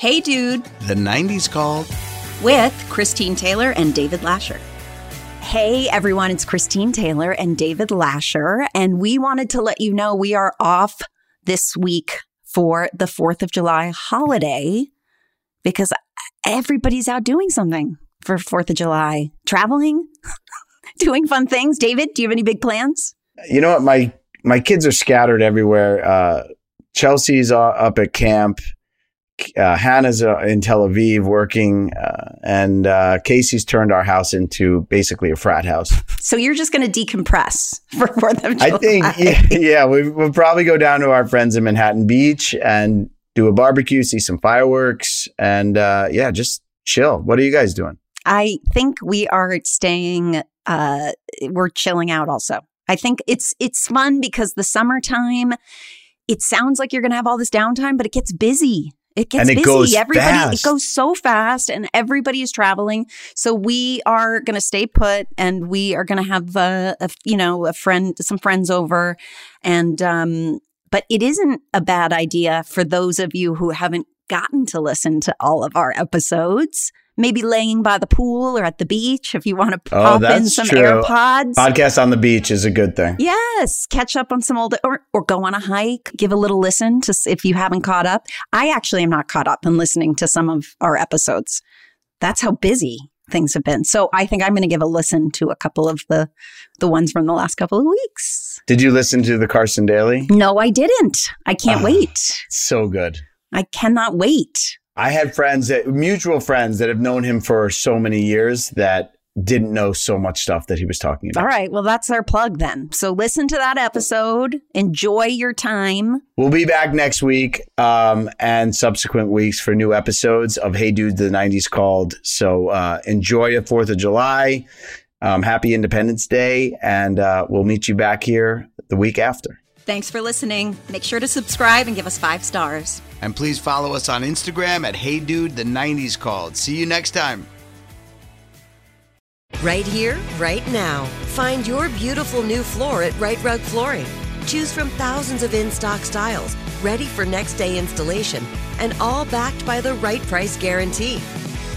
Hey Dude, The 90s called. with Christine Taylor and David Lascher. Hey everyone, it's Christine Taylor and David Lascher, and we wanted to let you know we are off this week for the 4th of July holiday because everybody's out doing something for 4th of July. Traveling, doing fun things. David, do you have any big plans? You know what? My my kids are scattered everywhere. Uh, Chelsea's uh, up at camp. Uh, Hannah's uh, in Tel Aviv working, uh, and uh, Casey's turned our house into basically a frat house. So you're just going to decompress for 4th of July. I think, yeah, yeah we, we'll probably go down to our friends in Manhattan Beach and do a barbecue, see some fireworks, and uh, yeah, just chill. What are you guys doing? I think we are staying uh we're chilling out also. I think it's it's fun because the summertime it sounds like you're going to have all this downtime but it gets busy. It gets And it busy. goes everybody fast. it goes so fast and everybody is traveling. So we are going to stay put and we are going to have a, a you know a friend some friends over and um but it isn't a bad idea for those of you who haven't gotten to listen to all of our episodes. Maybe laying by the pool or at the beach if you want to Oh, pop in some true. AirPods. Podcast on the beach is a good thing. Yes, catch up on some old or or go on a hike, give a little listen to if you haven't caught up. I actually am not caught up in listening to some of our episodes. That's how busy things have been. So I think I'm going to give a listen to a couple of the the ones from the last couple of weeks. Did you listen to the Carson Daly? No, I didn't. I can't Ah. wait. So good. I cannot wait. I had friends that mutual friends that have known him for so many years that didn't know so much stuff that he was talking about. All right, well that's our plug then. So listen to that episode. Enjoy your time. We'll be back next week um, and subsequent weeks for new episodes of Hey Dude, the 90s called. So uh, enjoy the 4th of July. Um, happy Independence Day. And uh, we'll meet you back here the week after. Thanks for listening. Make sure to subscribe and give us 5 stars. And please follow us on Instagram at Hey Dude, the 90s called. See you next time. Right here, right now. Find your beautiful new floor at Right Rug Flooring. Choose from thousands of in stock styles, ready for next day installation, and all backed by the right price guarantee.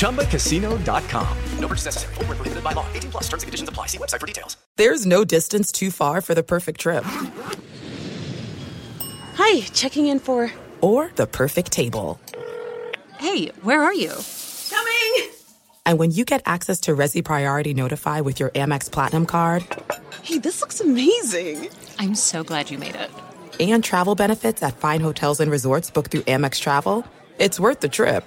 ChumbaCasino.com. No purchase necessary. Full prohibited by law. 18 plus terms and conditions apply. See website for details. There's no distance too far for the perfect trip. Hi, checking in for. Or the perfect table. Hey, where are you? Coming! And when you get access to Resy Priority Notify with your Amex Platinum card. Hey, this looks amazing! I'm so glad you made it. And travel benefits at fine hotels and resorts booked through Amex Travel. It's worth the trip.